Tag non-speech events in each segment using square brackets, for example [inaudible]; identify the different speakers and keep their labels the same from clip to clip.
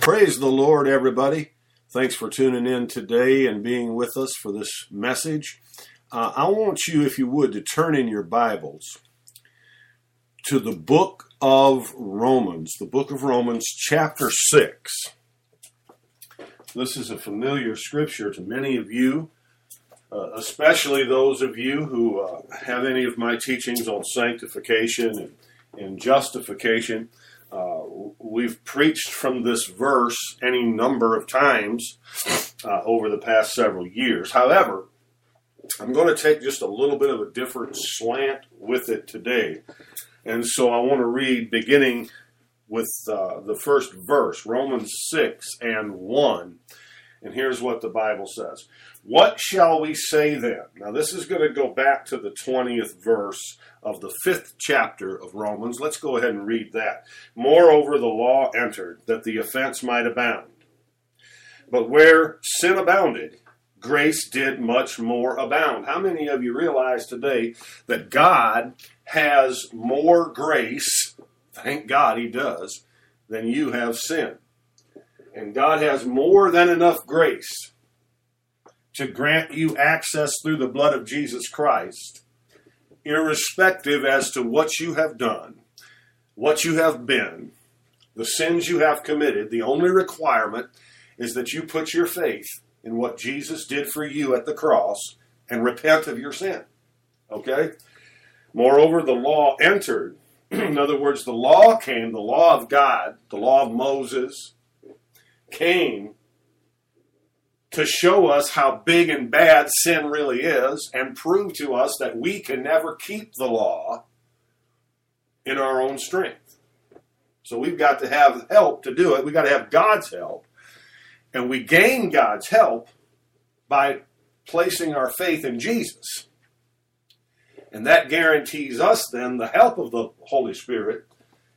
Speaker 1: Praise the Lord, everybody. Thanks for tuning in today and being with us for this message. Uh, I want you, if you would, to turn in your Bibles to the book of Romans, the book of Romans, chapter 6. This is a familiar scripture to many of you, uh, especially those of you who uh, have any of my teachings on sanctification and, and justification. Uh, we've preached from this verse any number of times uh, over the past several years. However, I'm going to take just a little bit of a different slant with it today. And so I want to read beginning with uh, the first verse, Romans 6 and 1. And here's what the Bible says What shall we say then? Now, this is going to go back to the 20th verse of the fifth chapter of Romans. Let's go ahead and read that. Moreover, the law entered that the offense might abound. But where sin abounded, grace did much more abound. How many of you realize today that God has more grace? Thank God He does, than you have sin. And God has more than enough grace to grant you access through the blood of Jesus Christ, irrespective as to what you have done, what you have been, the sins you have committed. The only requirement is that you put your faith in what Jesus did for you at the cross and repent of your sin. Okay? Moreover, the law entered. [clears throat] in other words, the law came, the law of God, the law of Moses, came to show us how big and bad sin really is and prove to us that we can never keep the law in our own strength. So we've got to have help to do it. We've got to have God's help. And we gain God's help by placing our faith in Jesus. And that guarantees us then the help of the Holy Spirit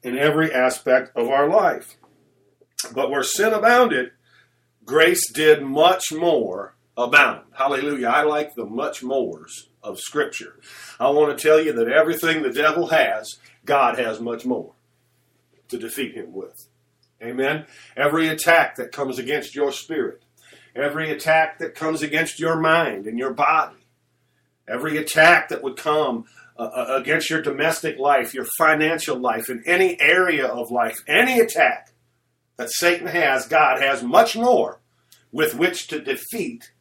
Speaker 1: in every aspect of our life. But where sin abounded, grace did much more abound. Hallelujah. I like the much mores of Scripture. I want to tell you that everything the devil has, God has much more to defeat him with. Amen. Every attack that comes against your spirit, every attack that comes against your mind and your body, every attack that would come uh, uh against your domestic life, your financial life, in any area of life, any attack that Satan has, God has much more with which to defeat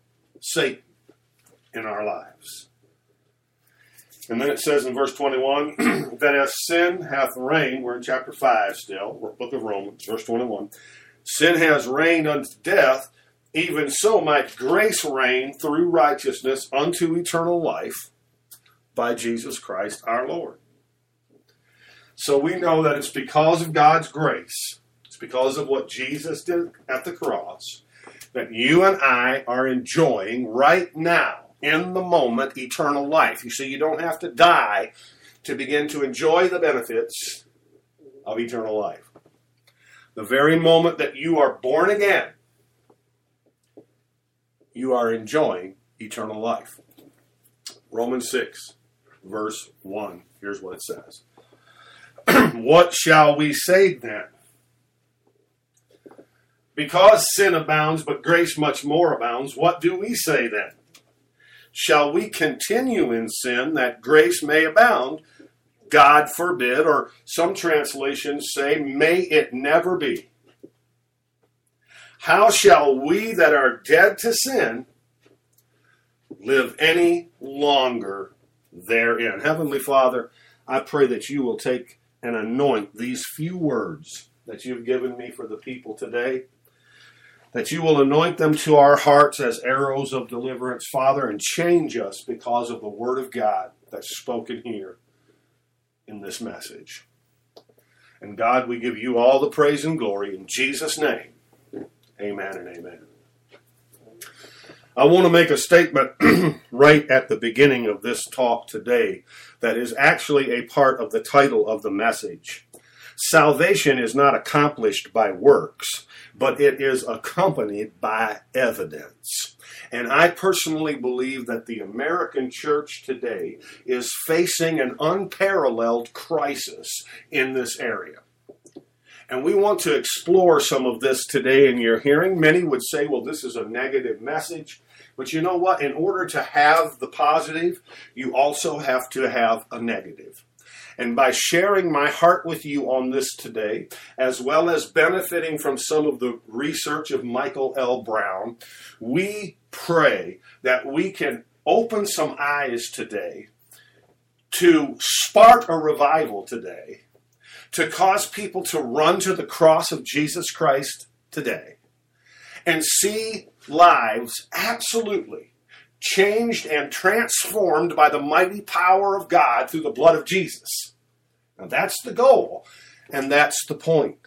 Speaker 1: Satan in our lives. And then it says in verse 21 [clears throat] that as sin hath reigned, we're in chapter 5 still, book of Romans, verse 21. Sin has reigned unto death, even so might grace reign through righteousness unto eternal life by Jesus Christ our Lord. So we know that it's because of God's grace it's because of what Jesus did at the cross that you and I are enjoying right now, in the moment, eternal life. You see, you don't have to die to begin to enjoy the benefits of eternal life. The very moment that you are born again, you are enjoying eternal life. Romans 6, verse 1. Here's what it says [clears throat] What shall we say then? Because sin abounds, but grace much more abounds, what do we say then? Shall we continue in sin that grace may abound? God forbid, or some translations say, may it never be. How shall we that are dead to sin live any longer therein? Heavenly Father, I pray that you will take and anoint these few words that you've given me for the people today that you will anoint them to our hearts as arrows of deliverance, Father, and change us because of the Word of God that's spoken here in this message. And God, we give you all the praise and glory in Jesus' name. Amen and amen. I want to make a statement [clears throat] right at the beginning of this talk today that is actually a part of the title of the message. Salvation is not accomplished by works, but it is accompanied by evidence. And I personally believe that the American church today is facing an unparalleled crisis in this area. And we want to explore some of this today in your hearing. Many would say, well, this is a negative message. But you know what? In order to have the positive, you also have to have a negative. And by sharing my heart with you on this today, as well as benefiting from some of the research of Michael L. Brown, we pray that we can open some eyes today to spark a revival today, to cause people to run to the cross of Jesus Christ today and see lives absolutely changed and transformed by the mighty power of God through the blood of Jesus. Now that's the goal, and that's the point.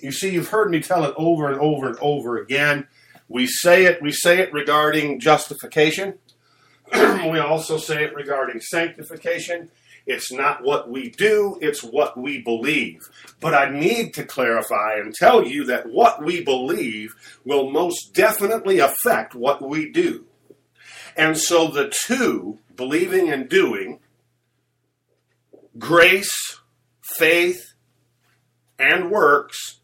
Speaker 1: You see, you've heard me tell it over and over and over again. We say it, we say it regarding justification. [clears throat] we also say it regarding sanctification. It's not what we do, it's what we believe. But I need to clarify and tell you that what we believe will most definitely affect what we do. And so the two, believing and doing, grace, faith, and works,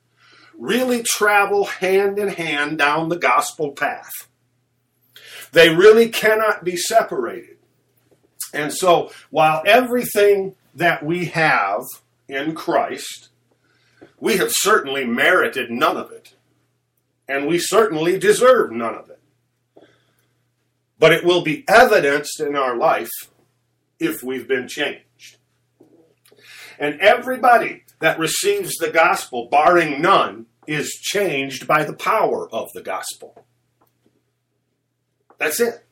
Speaker 1: really travel hand in hand down the gospel path. They really cannot be separated. And so, while everything that we have in Christ, we have certainly merited none of it. And we certainly deserve none of it. But it will be evidenced in our life if we've been changed. And everybody that receives the gospel, barring none, is changed by the power of the gospel. That's it.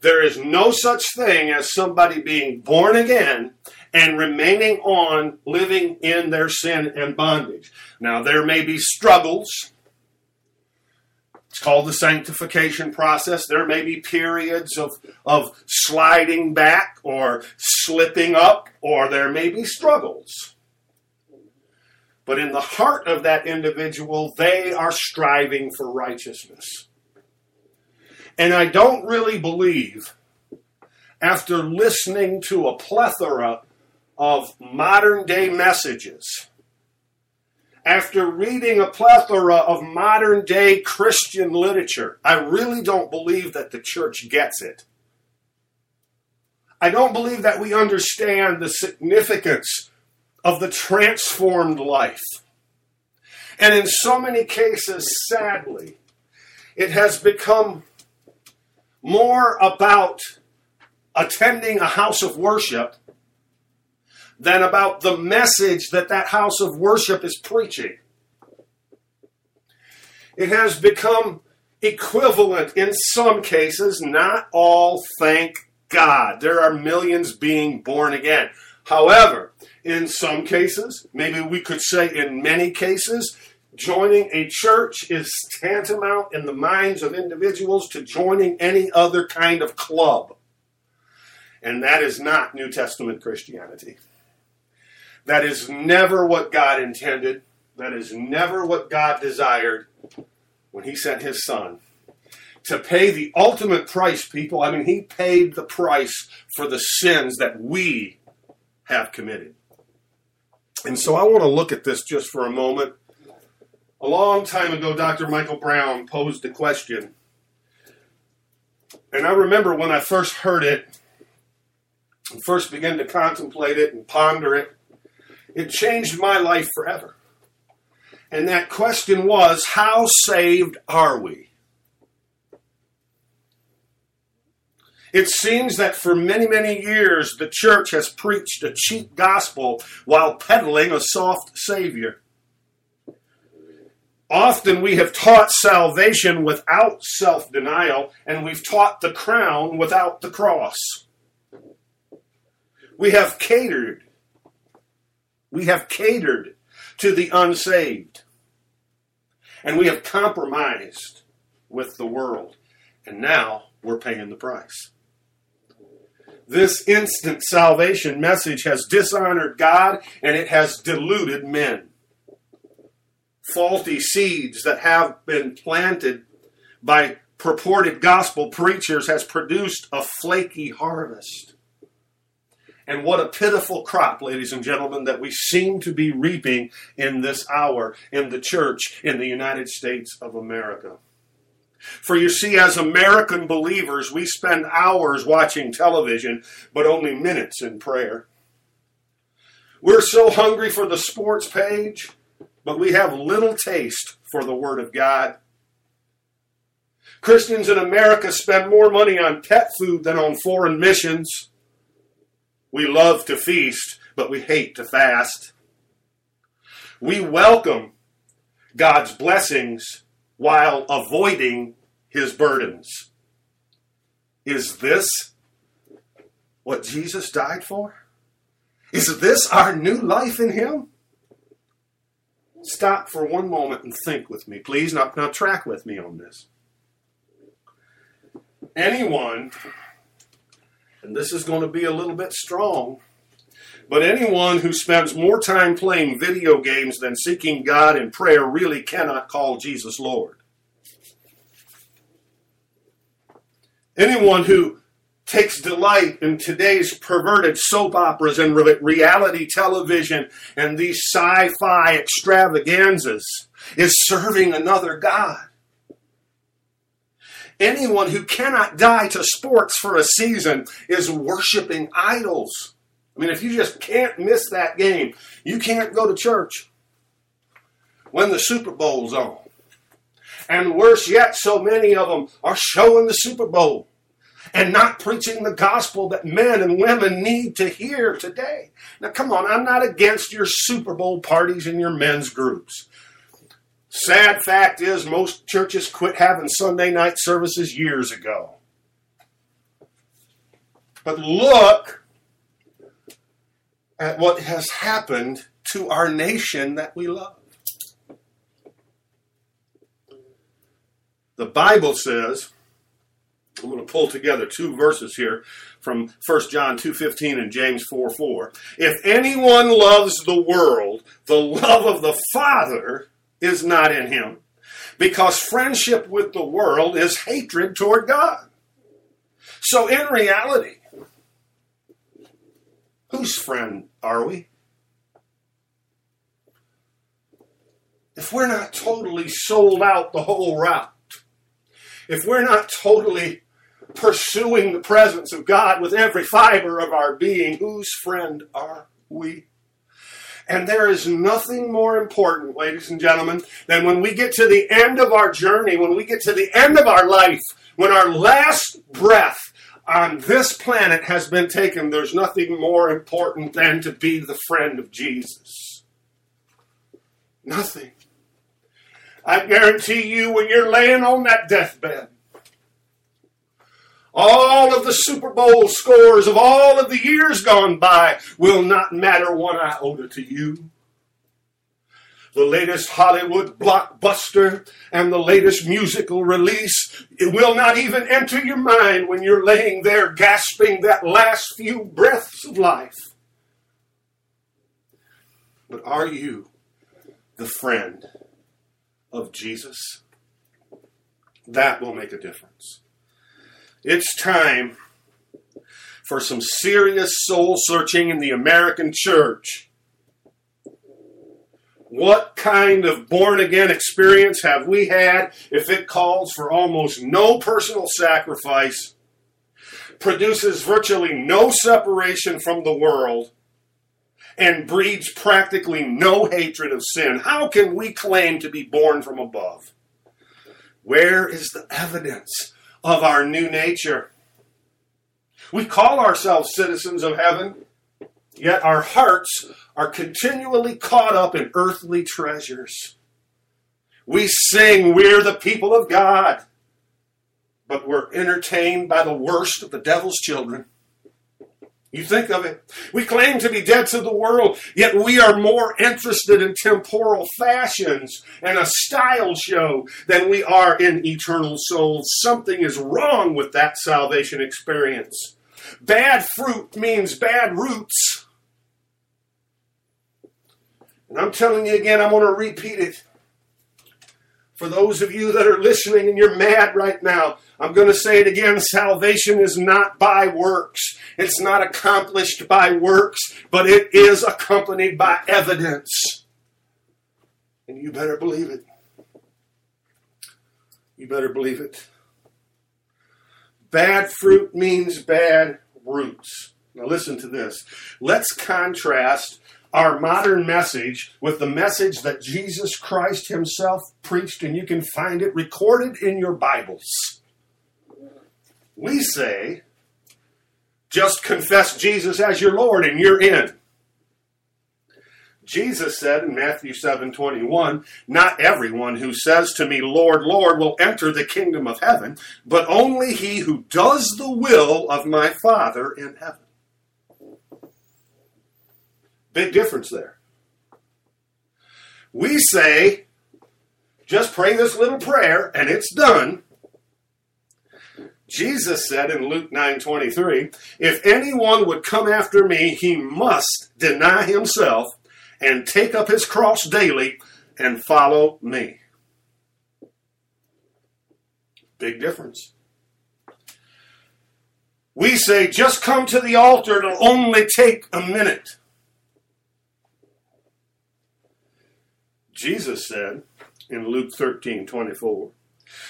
Speaker 1: There is no such thing as somebody being born again and remaining on living in their sin and bondage. Now, there may be struggles. It's called the sanctification process. There may be periods of, of sliding back or slipping up, or there may be struggles. But in the heart of that individual, they are striving for righteousness. And I don't really believe, after listening to a plethora of modern day messages, after reading a plethora of modern day Christian literature, I really don't believe that the church gets it. I don't believe that we understand the significance of the transformed life. And in so many cases, sadly, it has become more about attending a house of worship than about the message that that house of worship is preaching. It has become equivalent in some cases, not all, thank God. There are millions being born again. However, in some cases, maybe we could say in many cases, Joining a church is tantamount in the minds of individuals to joining any other kind of club. And that is not New Testament Christianity. That is never what God intended. That is never what God desired when He sent His Son to pay the ultimate price, people. I mean, He paid the price for the sins that we have committed. And so I want to look at this just for a moment a long time ago, Dr. Michael Brown posed a question. And I remember when I first heard it, and first began to contemplate it and ponder it, it changed my life forever. And that question was how saved are we? It seems that for many, many years the church has preached a cheap gospel while peddling a soft Savior. Often we have taught salvation without self denial, and we've taught the crown without the cross. We have catered. We have catered to the unsaved. And we have compromised with the world. And now we're paying the price. This instant salvation message has dishonored God and it has deluded men faulty seeds that have been planted by purported gospel preachers has produced a flaky harvest. And what a pitiful crop, ladies and gentlemen, that we seem to be reaping in this hour in the church in the United States of America. For you see, as American believers, we spend hours watching television, but only minutes in prayer. We're so hungry for the sports page, but we have little taste for the Word of God. Christians in America spend more money on pet food than on foreign missions. We love to feast, but we hate to fast. We welcome God's blessings while avoiding his burdens. Is this what Jesus died for? Is this our new life in him? Stop for one moment and think with me, please. Now, now track with me on this. Anyone and this is going to be a little bit strong. But anyone who spends more time playing video games than seeking God in prayer really cannot call Jesus Lord. Anyone who takes delight in today's perverted soap operas and reality television and these sci fi extravaganzas is serving another God. Anyone who cannot die to sports for a season is worshiping idols. I mean, if you just can't miss that game, you can't go to church when the Super Bowl's on. And worse yet, so many of them are showing the Super Bowl and not preaching the gospel that men and women need to hear today. Now, come on, I'm not against your Super Bowl parties and your men's groups. Sad fact is, most churches quit having Sunday night services years ago. But look at what has happened to our nation that we love. The Bible says, I'm going to pull together two verses here from 1 John 2:15 and James 4:4. If anyone loves the world, the love of the Father is not in him. Because friendship with the world is hatred toward God. So, in reality, whose friend are we? If we're not totally sold out the whole route, if we're not totally pursuing the presence of God with every fiber of our being, whose friend are we? And there is nothing more important, ladies and gentlemen, than when we get to the end of our journey, when we get to the end of our life, when our last breath on this planet has been taken, there's nothing more important than to be the friend of Jesus. Nothing. I guarantee you, when you're laying on that deathbed, all of the Super Bowl scores of all of the years gone by will not matter one iota to you. The latest Hollywood blockbuster and the latest musical release, it will not even enter your mind when you're laying there gasping that last few breaths of life. But are you the friend of Jesus? That will make a difference. It's time for some serious soul searching in the American church. What kind of born again experience have we had if it calls for almost no personal sacrifice, produces virtually no separation from the world, and breeds practically no hatred of sin? How can we claim to be born from above? Where is the evidence of our new nature. We call ourselves citizens of heaven, yet our hearts are continually caught up in earthly treasures. We sing, We're the people of God, but we're entertained by the worst of the devil's children. You think of it. We claim to be dead to the world, yet we are more interested in temporal fashions and a style show than we are in eternal souls. Something is wrong with that salvation experience. Bad fruit means bad roots. And I'm telling you again, I'm going to repeat it. For those of you that are listening and you're mad right now, I'm going to say it again salvation is not by works. It's not accomplished by works, but it is accompanied by evidence. And you better believe it. You better believe it. Bad fruit means bad roots. Now, listen to this. Let's contrast our modern message with the message that Jesus Christ Himself preached, and you can find it recorded in your Bibles. We say, just confess Jesus as your Lord and you're in. Jesus said in Matthew 7 21, Not everyone who says to me, Lord, Lord, will enter the kingdom of heaven, but only he who does the will of my Father in heaven. Big difference there. We say, just pray this little prayer and it's done. Jesus said in Luke 9:23, "If anyone would come after me, he must deny himself and take up his cross daily and follow me." Big difference. We say, just come to the altar, it'll only take a minute. Jesus said in Luke 13 24,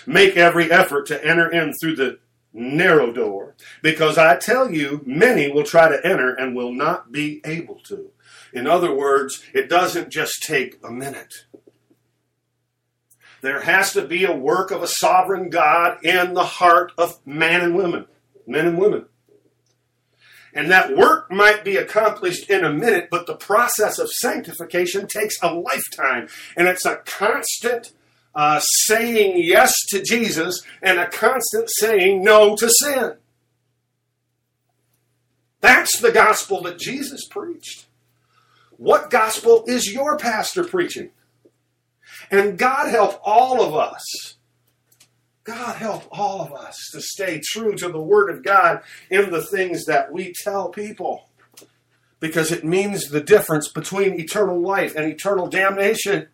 Speaker 1: Make every effort to enter in through the narrow door, because I tell you, many will try to enter and will not be able to. In other words, it doesn't just take a minute. There has to be a work of a sovereign God in the heart of man and women, men and women. And that work might be accomplished in a minute, but the process of sanctification takes a lifetime. And it's a constant uh, saying yes to Jesus and a constant saying no to sin. That's the gospel that Jesus preached. What gospel is your pastor preaching? And God help all of us God help all of us to stay true to the Word of God in the things that we tell people. Because it means the difference between eternal life and eternal damnation.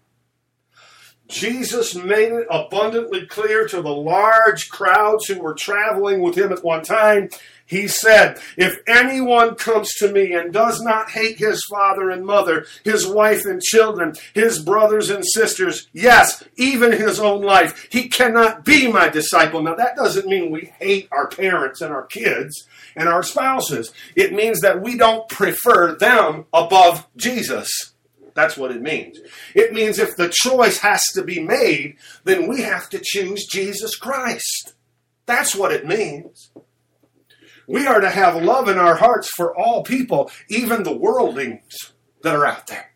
Speaker 1: Jesus made it abundantly clear to the large crowds who were traveling with him at one time he said, If anyone comes to me and does not hate his father and mother, his wife and children, his brothers and sisters, yes, even his own life, he cannot be my disciple. Now, that doesn't mean we hate our parents and our kids and our spouses. It means that we don't prefer them above Jesus. That's what it means. It means if the choice has to be made, then we have to choose Jesus Christ. That's what it means. We are to have love in our hearts for all people, even the worldlings that are out there.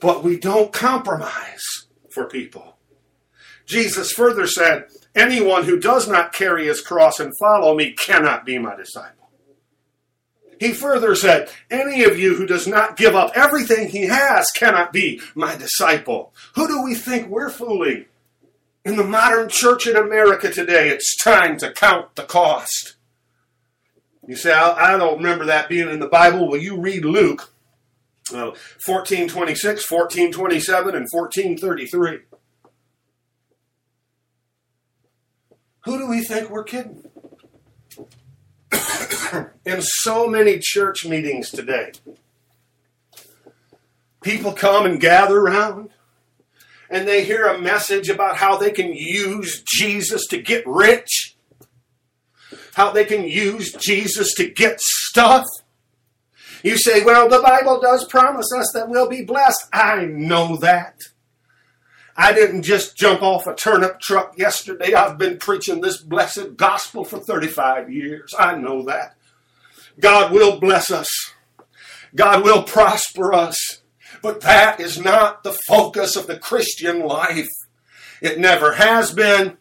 Speaker 1: But we don't compromise for people. Jesus further said, Anyone who does not carry his cross and follow me cannot be my disciple. He further said, Any of you who does not give up everything he has cannot be my disciple. Who do we think we're fooling? In the modern church in America today, it's time to count the cost. You say, I, don't remember that being in the Bible. Well, you read Luke uh, 1426, 1427, and 1433. Who do we think we're kidding? [coughs] in so many church meetings today, people come and gather around and they hear a message about how they can use Jesus to get rich how they can use Jesus to get stuff. You say, well, the Bible does promise us that we'll be blessed. I know that. I didn't just jump off a turnip truck yesterday. I've been preaching this blessed gospel for 35 years. I know that. God will bless us. God will prosper us. But that is not the focus of the Christian life. It never has been.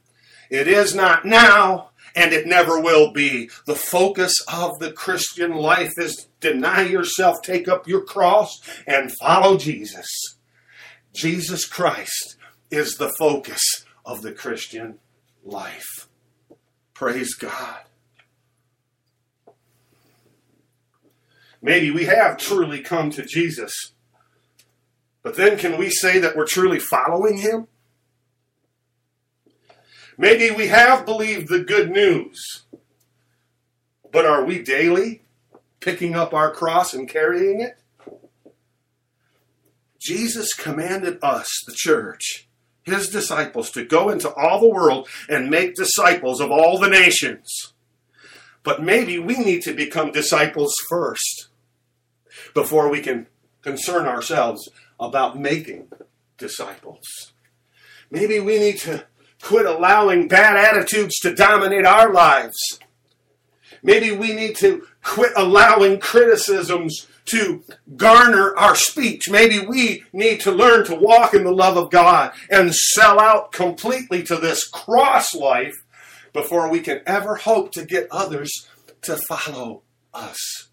Speaker 1: It is not now and it never will be. The focus of the Christian life is deny yourself, take up your cross, and follow Jesus. Jesus Christ is the focus of the Christian life. Praise God. Maybe we have truly come to Jesus, but then can we say that we're truly following Him? Maybe we have believed the good news, but are we daily picking up our cross and carrying it? Jesus commanded us, the church, his disciples, to go into all the world and make disciples of all the nations. But maybe we need to become disciples first before we can concern ourselves about making disciples. Maybe we need to quit allowing bad attitudes to dominate our lives. Maybe we need to quit allowing criticisms to garner our speech. Maybe we need to learn to walk in the love of God and sell out completely to this cross life before we can ever hope to get others to follow us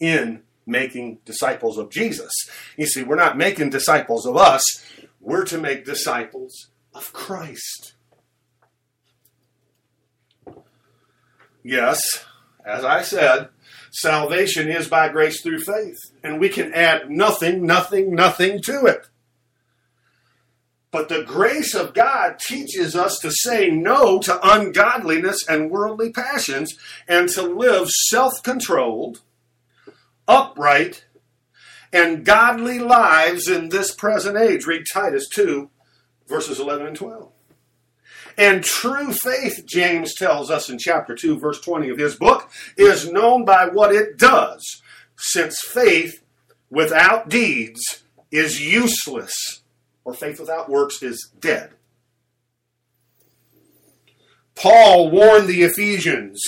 Speaker 1: in making disciples of Jesus. You see, we're not making disciples of us, we're to make disciples of Christ. Yes, as I said, salvation is by grace through faith, and we can add nothing, nothing, nothing to it. But the grace of God teaches us to say no to ungodliness and worldly passions and to live self controlled, upright, and godly lives in this present age. Read Titus 2, verses 11 and 12. And true faith, James tells us in chapter 2, verse 20 of his book, is known by what it does, since faith without deeds is useless, or faith without works is dead. Paul warned the Ephesians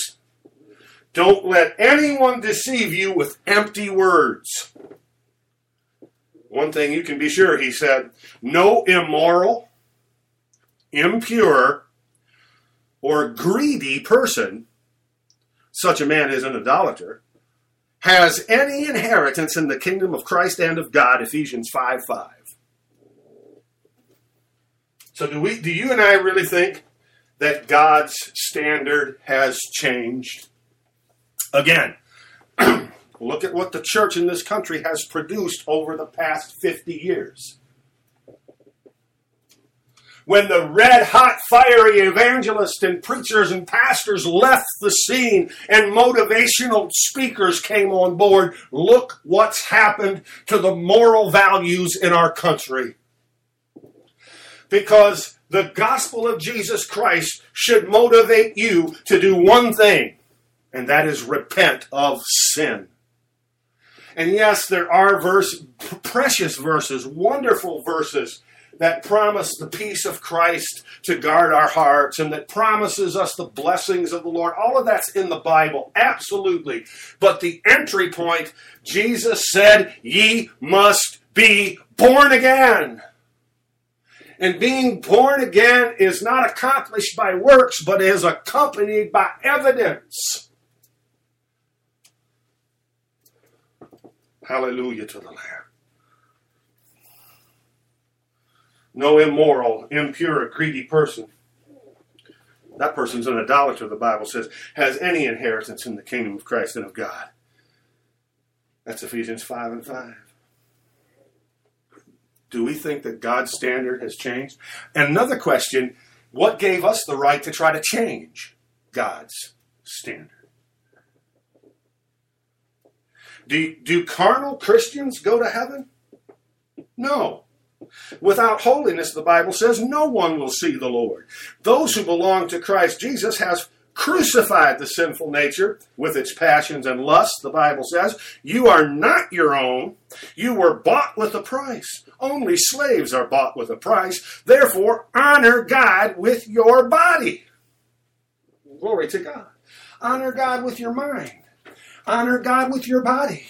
Speaker 1: don't let anyone deceive you with empty words. One thing you can be sure, he said, no immoral, impure, or greedy person, such a man is an idolater, has any inheritance in the kingdom of Christ and of God, Ephesians 5 5. So do we do you and I really think that God's standard has changed? Again, [clears throat] look at what the church in this country has produced over the past 50 years when the red hot, fiery evangelists and preachers and pastors left the scene and motivational speakers came on board, look what's happened to the moral values in our country. Because the gospel of Jesus Christ should motivate you to do one thing, and that is repent of sin. And yes, there are verse, precious verses, wonderful verses that promise the peace of Christ to guard our hearts and that promises us the blessings of the Lord. All of that's in the Bible, absolutely. But the entry point, Jesus said, Ye must be born again. And being born again is not accomplished by works, but is accompanied by evidence. Hallelujah to the Lamb. No immoral, impure, greedy person. That person's an idolater, the Bible says, has any inheritance in the kingdom of Christ and of God. That's Ephesians 5 and 5. Do we think that God's standard has changed? And another question what gave us the right to try to change God's standard? Do, do carnal Christians go to heaven? No. Without holiness, the Bible says, no one will see the Lord. Those who belong to Christ Jesus has crucified the sinful nature with its passions and lusts, the Bible says. You are not your own. You were bought with a price. Only slaves are bought with a price. Therefore, honor God with your body. Glory to God. Honor God with your mind. Honor God with your body.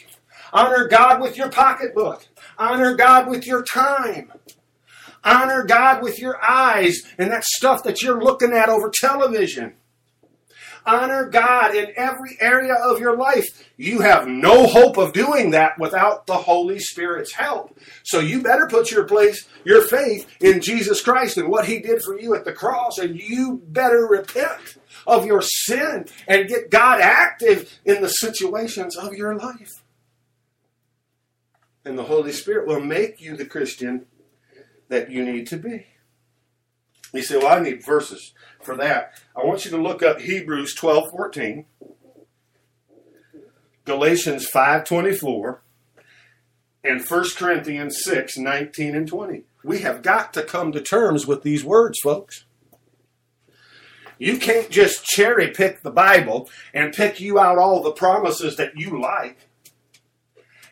Speaker 1: Honor God with your pocketbook. Honor God with your time. Honor God with your eyes and that stuff that you're looking at over television. Honor God in every area of your life. You have no hope of doing that without the Holy Spirit's help. So you better put your place, your faith in Jesus Christ and what He did for you at the cross, and you better repent of your sin and get God active in the situations of your life and the Holy Spirit will make you the Christian that you need to be. You say, well, I need verses for that. I want you to look up Hebrews 12 14, Galatians 5 24, and 1 Corinthians 6 19 and 20. We have got to come to terms with these words, folks. You can't just cherry pick the Bible and pick you out all the promises that you like,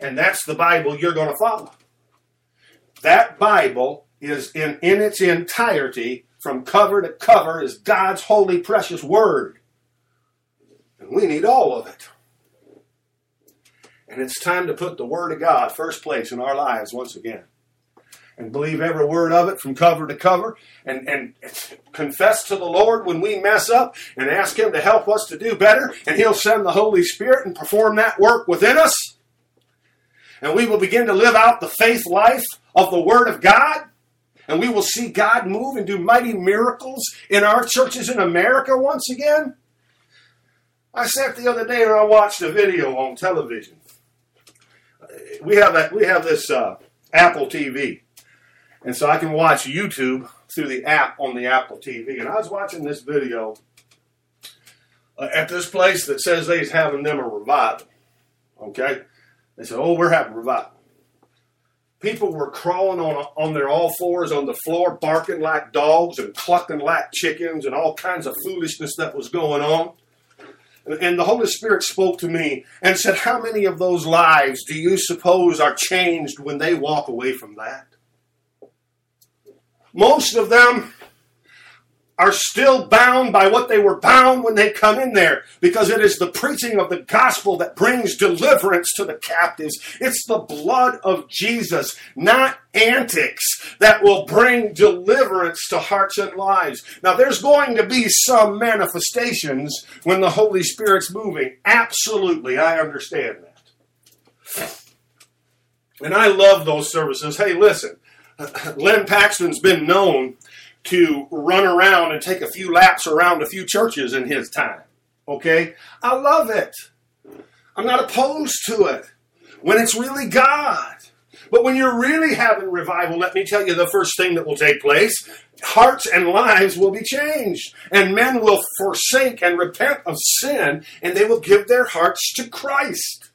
Speaker 1: and that's the Bible you're going to follow. That Bible is in, in its entirety, from cover to cover, is God's holy, precious Word. And we need all of it. And it's time to put the Word of God first place in our lives once again and believe every word of it from cover to cover and, and confess to the Lord when we mess up and ask Him to help us to do better, and He'll send the Holy Spirit and perform that work within us. And we will begin to live out the faith life of the Word of God. And we will see God move and do mighty miracles in our churches in America once again. I sat the other day and I watched a video on television. We have that. We have this uh, Apple TV, and so I can watch YouTube through the app on the Apple TV. And I was watching this video uh, at this place that says they's having them a revival. Okay? They said, oh, we're having revival. People were crawling on, on their all fours on the floor, barking like dogs and clucking like chickens and all kinds of foolishness that was going on. And the Holy Spirit spoke to me and said, How many of those lives do you suppose are changed when they walk away from that? Most of them are still bound by what they were bound when they come in there because it is the preaching of the gospel that brings deliverance to the captives. It's the blood of Jesus, not antics, that will bring deliverance to hearts and lives. Now, there's going to be some manifestations when the Holy Spirit's moving. Absolutely, I understand that. And I love those services. Hey, listen. Len Paxton's been known to run around and take a few laps around a few churches in his time. Okay? I love it. I'm not opposed to it when it's really God. But when you're really having revival, let me tell you the first thing that will take place hearts and lives will be changed. And men will forsake and repent of sin, and they will give their hearts to Christ.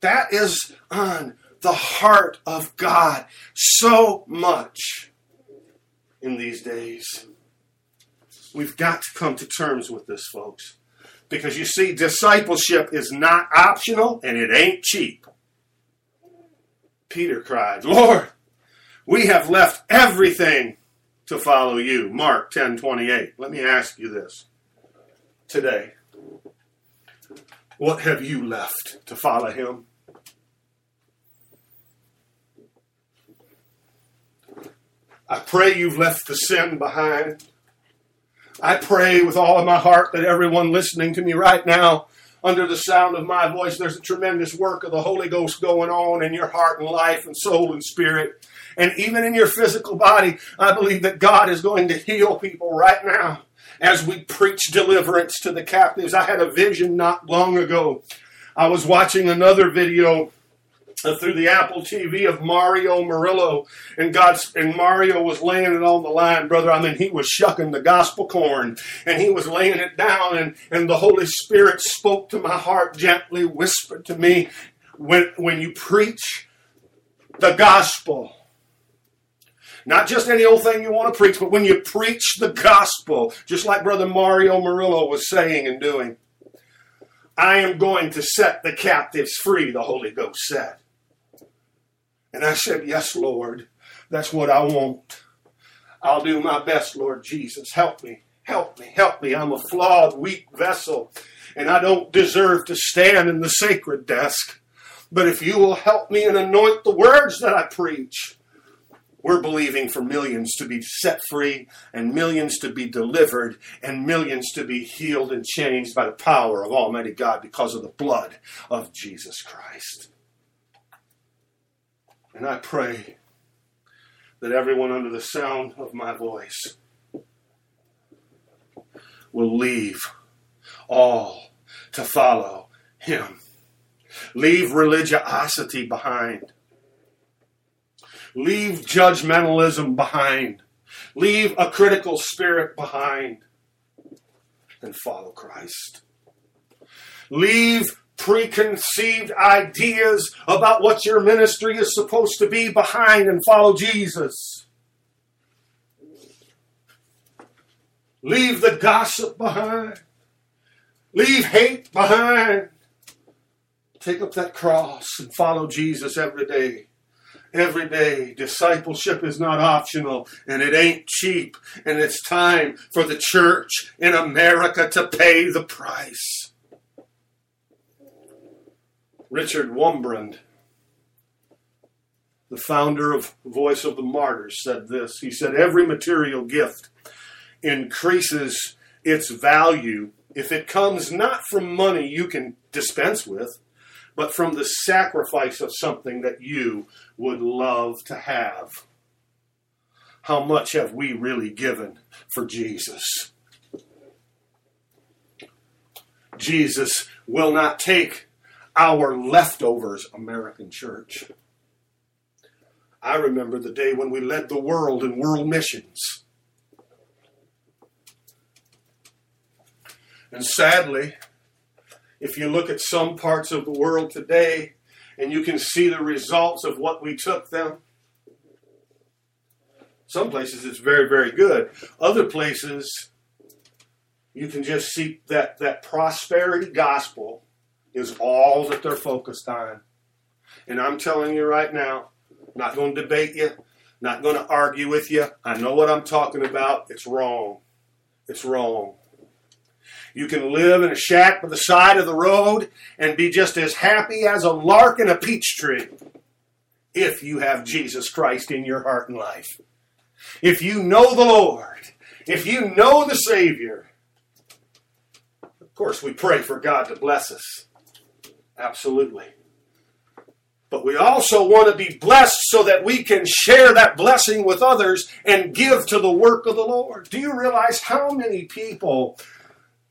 Speaker 1: That is on the heart of God so much in these days. We've got to come to terms with this, folks. Because you see, discipleship is not optional and it ain't cheap. Peter cried, Lord, we have left everything to follow you. Mark 10 28. Let me ask you this today. What have you left to follow him? I pray you've left the sin behind. I pray with all of my heart that everyone listening to me right now, under the sound of my voice, there's a tremendous work of the Holy Ghost going on in your heart and life and soul and spirit. And even in your physical body, I believe that God is going to heal people right now as we preach deliverance to the captives. I had a vision not long ago. I was watching another video Uh, through the Apple TV of Mario Murillo, and God's and Mario was laying it on the line, brother. I mean, he was shucking the gospel corn, and he was laying it down, and and the Holy Spirit spoke to my heart gently, whispered to me, when when you preach the gospel. Not just any old thing you want to preach, but when you preach the gospel, just like Brother Mario Murillo was saying and doing, I am going to set the captives free, the Holy Ghost said. And I said, Yes, Lord, that's what I want. I'll do my best, Lord Jesus. Help me, help me, help me. I'm a flawed, weak vessel, and I don't deserve to stand in the sacred desk. But if you will help me and anoint the words that I preach, we're believing for millions to be set free and millions to be delivered and millions to be healed and changed by the power of Almighty God because of the blood of Jesus Christ. And I pray that everyone under the sound of my voice will leave all to follow him. Leave religiosity behind. Leave judgmentalism behind. Leave a critical spirit behind and follow Christ. Leave preconceived ideas about what your ministry is supposed to be behind and follow Jesus. Leave the gossip behind. Leave hate behind. Take up that cross and follow Jesus every day. Every day. Discipleship is not optional and it ain't cheap. And it's time for the church in America to pay the price. Richard Wurmbrand, the founder of Voice of the Martyrs, said this. He said, Every material gift increases its value if it comes not from money you can dispense with, but from the sacrifice of something that you would love to have. How much have we really given for Jesus? Jesus will not take our leftovers, American church. I remember the day when we led the world in world missions. And sadly, if you look at some parts of the world today and you can see the results of what we took them, some places it's very, very good. Other places, you can just see that, that prosperity gospel is all that they're focused on. And I'm telling you right now, not going to debate you, not going to argue with you. I know what I'm talking about. It's wrong. It's wrong. You can live in a shack by the side of the road and be just as happy as a lark in a peach tree if you have Jesus Christ in your heart and life. If you know the Lord, if you know the Savior, of course, we pray for God to bless us. Absolutely. But we also want to be blessed so that we can share that blessing with others and give to the work of the Lord. Do you realize how many people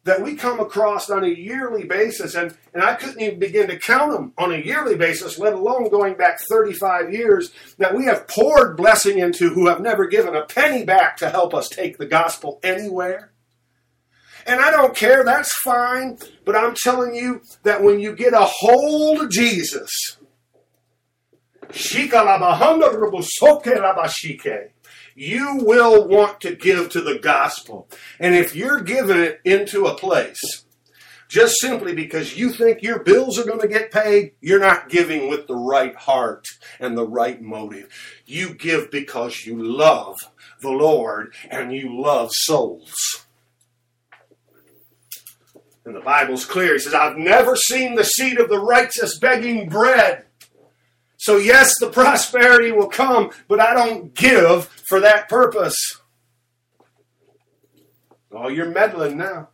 Speaker 1: that we come across on a yearly basis, and, and I couldn't even begin to count them on a yearly basis, let alone going back 35 years, that we have poured blessing into who have never given a penny back to help us take the gospel anywhere? And I don't care, that's fine, but I'm telling you that when you get a hold of Jesus, you will want to give to the gospel. And if you're giving it into a place just simply because you think your bills are going to get paid, you're not giving with the right heart and the right motive. You give because you love the Lord and you love souls. And the Bible's clear. He says, I've never seen the seed of the righteous begging bread so, yes, the prosperity will come, but I don't give for that purpose. Oh, you're meddling now.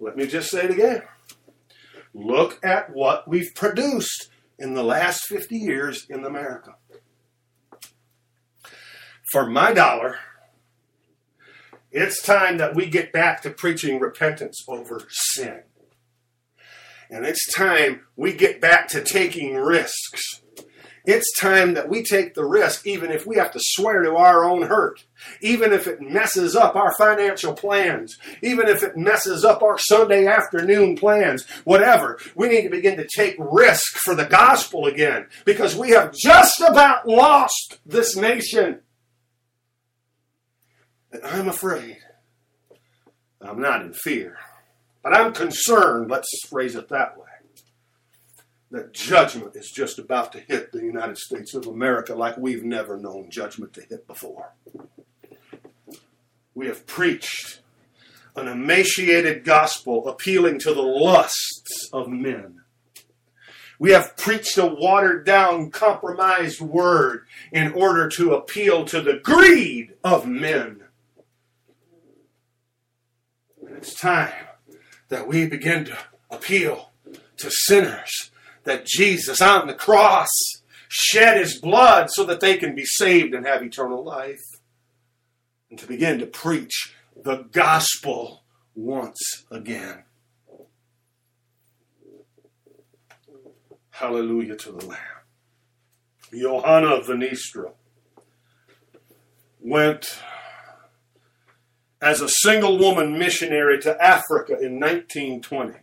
Speaker 1: Let me just say it again. Look at what we've produced in the last 50 years in America. For my dollar, it's time that we get back to preaching repentance over sin. And it's time we get back to taking risks. It's time that we take the risk, even if we have to swear to our own hurt, even if it messes up our financial plans, even if it messes up our Sunday afternoon plans, whatever. We need to begin to take risk for the gospel again because we have just about lost this nation. And I'm afraid. I'm not in fear. But I'm concerned, let's phrase it that way, that judgment is just about to hit the United States of America like we've never known judgment to hit before. We have preached an emaciated gospel appealing to the lusts of men. We have preached a watered down, compromised word in order to appeal to the greed of men. It's time that we begin to appeal to sinners that Jesus on the cross shed his blood so that they can be saved and have eternal life. And to begin to preach the gospel once again. Hallelujah to the Lamb. Johanna of Veenstra went as a single woman missionary to Africa in 1920.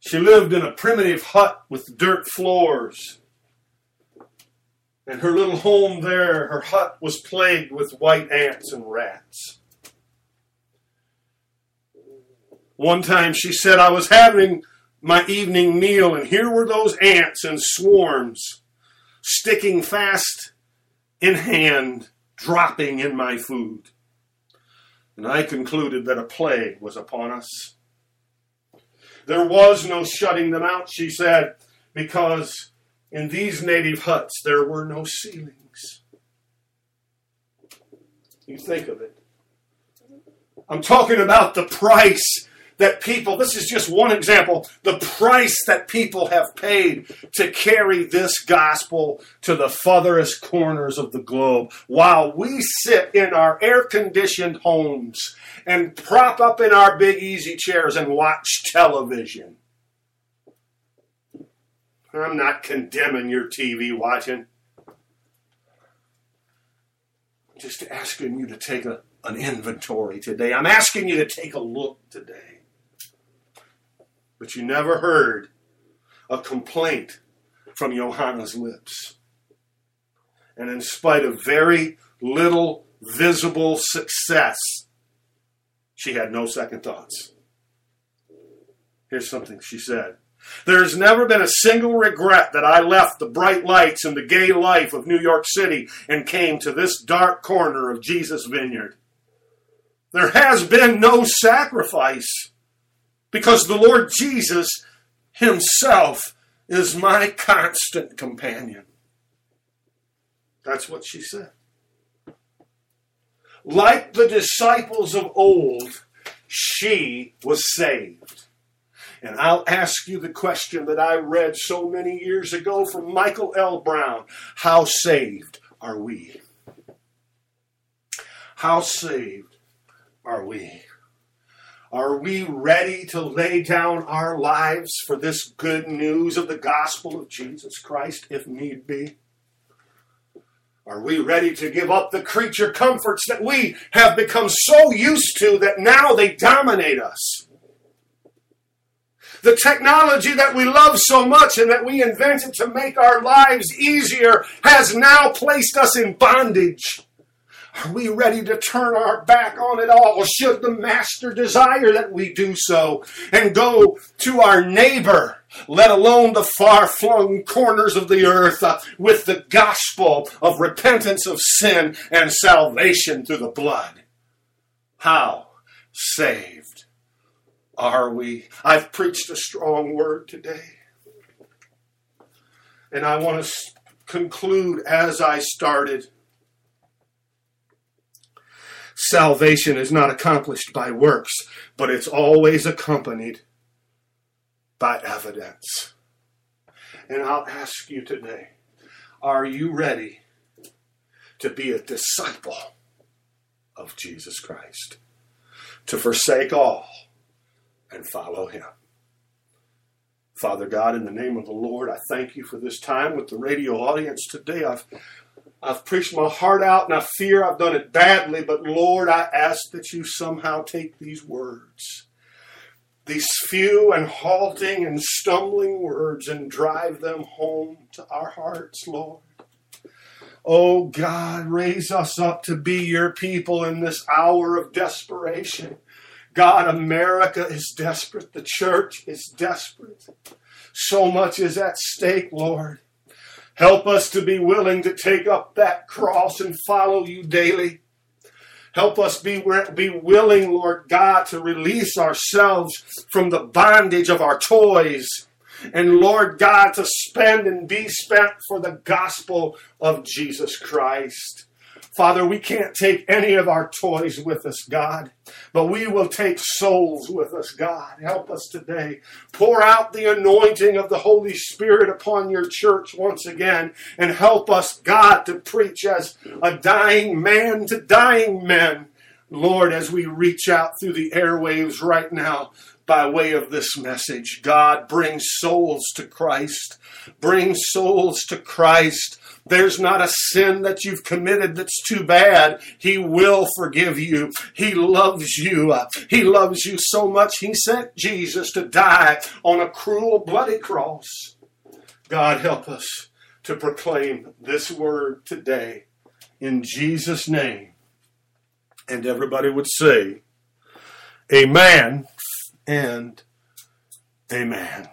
Speaker 1: She lived in a primitive hut with dirt floors. And her little home there, her hut was plagued with white ants and rats. One time she said, I was having my evening meal, and here were those ants in swarms, sticking fast in hand, dropping in my food. And I concluded that a plague was upon us. There was no shutting them out, she said, because in these native huts there were no ceilings. You think of it. I'm talking about the price that people, this is just one example, the price that people have paid to carry this gospel to the farthest corners of the globe while we sit in our air conditioned homes and prop up in our big easy chairs and watch television. I'm not condemning your TV watching. I'm just asking you to take a, an inventory today. I'm asking you to take a look today but you never heard a complaint from Johanna's lips. And in spite of very little visible success, she had no second thoughts. Here's something she said. There has never been a single regret that I left the bright lights and the gay life of New York City and came to this dark corner of Jesus' vineyard. There has been no sacrifice because the Lord Jesus Himself is my constant companion. That's what she said. Like the disciples of old, she was saved. And I'll ask you the question that I read so many years ago from Michael L. Brown How saved are we? How saved are we? Are we ready to lay down our lives for this good news of the gospel of Jesus Christ if need be? Are we ready to give up the creature comforts that we have become so used to that now they dominate us? The technology that we love so much and that we invented to make our lives easier has now placed us in bondage. Are we ready to turn our back on it all? Should the Master desire that we do so and go to our neighbor, let alone the far flung corners of the earth, uh, with the gospel of repentance of sin and salvation through the blood? How saved are we? I've preached a strong word today. And I want to conclude as I started salvation is not accomplished by works, but it's always accompanied by evidence. And I'll ask you today are you ready to be a disciple of Jesus Christ? To forsake all and follow him. Father God, in the name of the Lord, I thank you for this time with the radio audience today. I've I've preached my heart out and I fear I've done it badly, but Lord, I ask that you somehow take these words, these few and halting and stumbling words, and drive them home to our hearts, Lord. Oh God, raise us up to be your people in this hour of desperation. God, America is desperate. The church is desperate. So much is at stake, Lord. Help us to be willing to take up that cross and follow you daily. Help us be, be willing, Lord God, to release ourselves from the bondage of our toys. And Lord God, to spend and be spent for the gospel of Jesus Christ. Father, we can't take any of our toys with us, God, but we will take souls with us, God. Help us today. Pour out the anointing of the Holy Spirit upon your church once again and help us, God, to preach as a dying man to dying men Lord, as we reach out through the airwaves right now by way of this message, God, bring souls to Christ. Bring souls to Christ. There's not a sin that you've committed that's too bad. He will forgive you. He loves you. Uh, he loves you so much, He sent Jesus to die on a cruel, bloody cross. God, help us to proclaim this word today in Jesus' name. And everybody would say, Amen and Amen.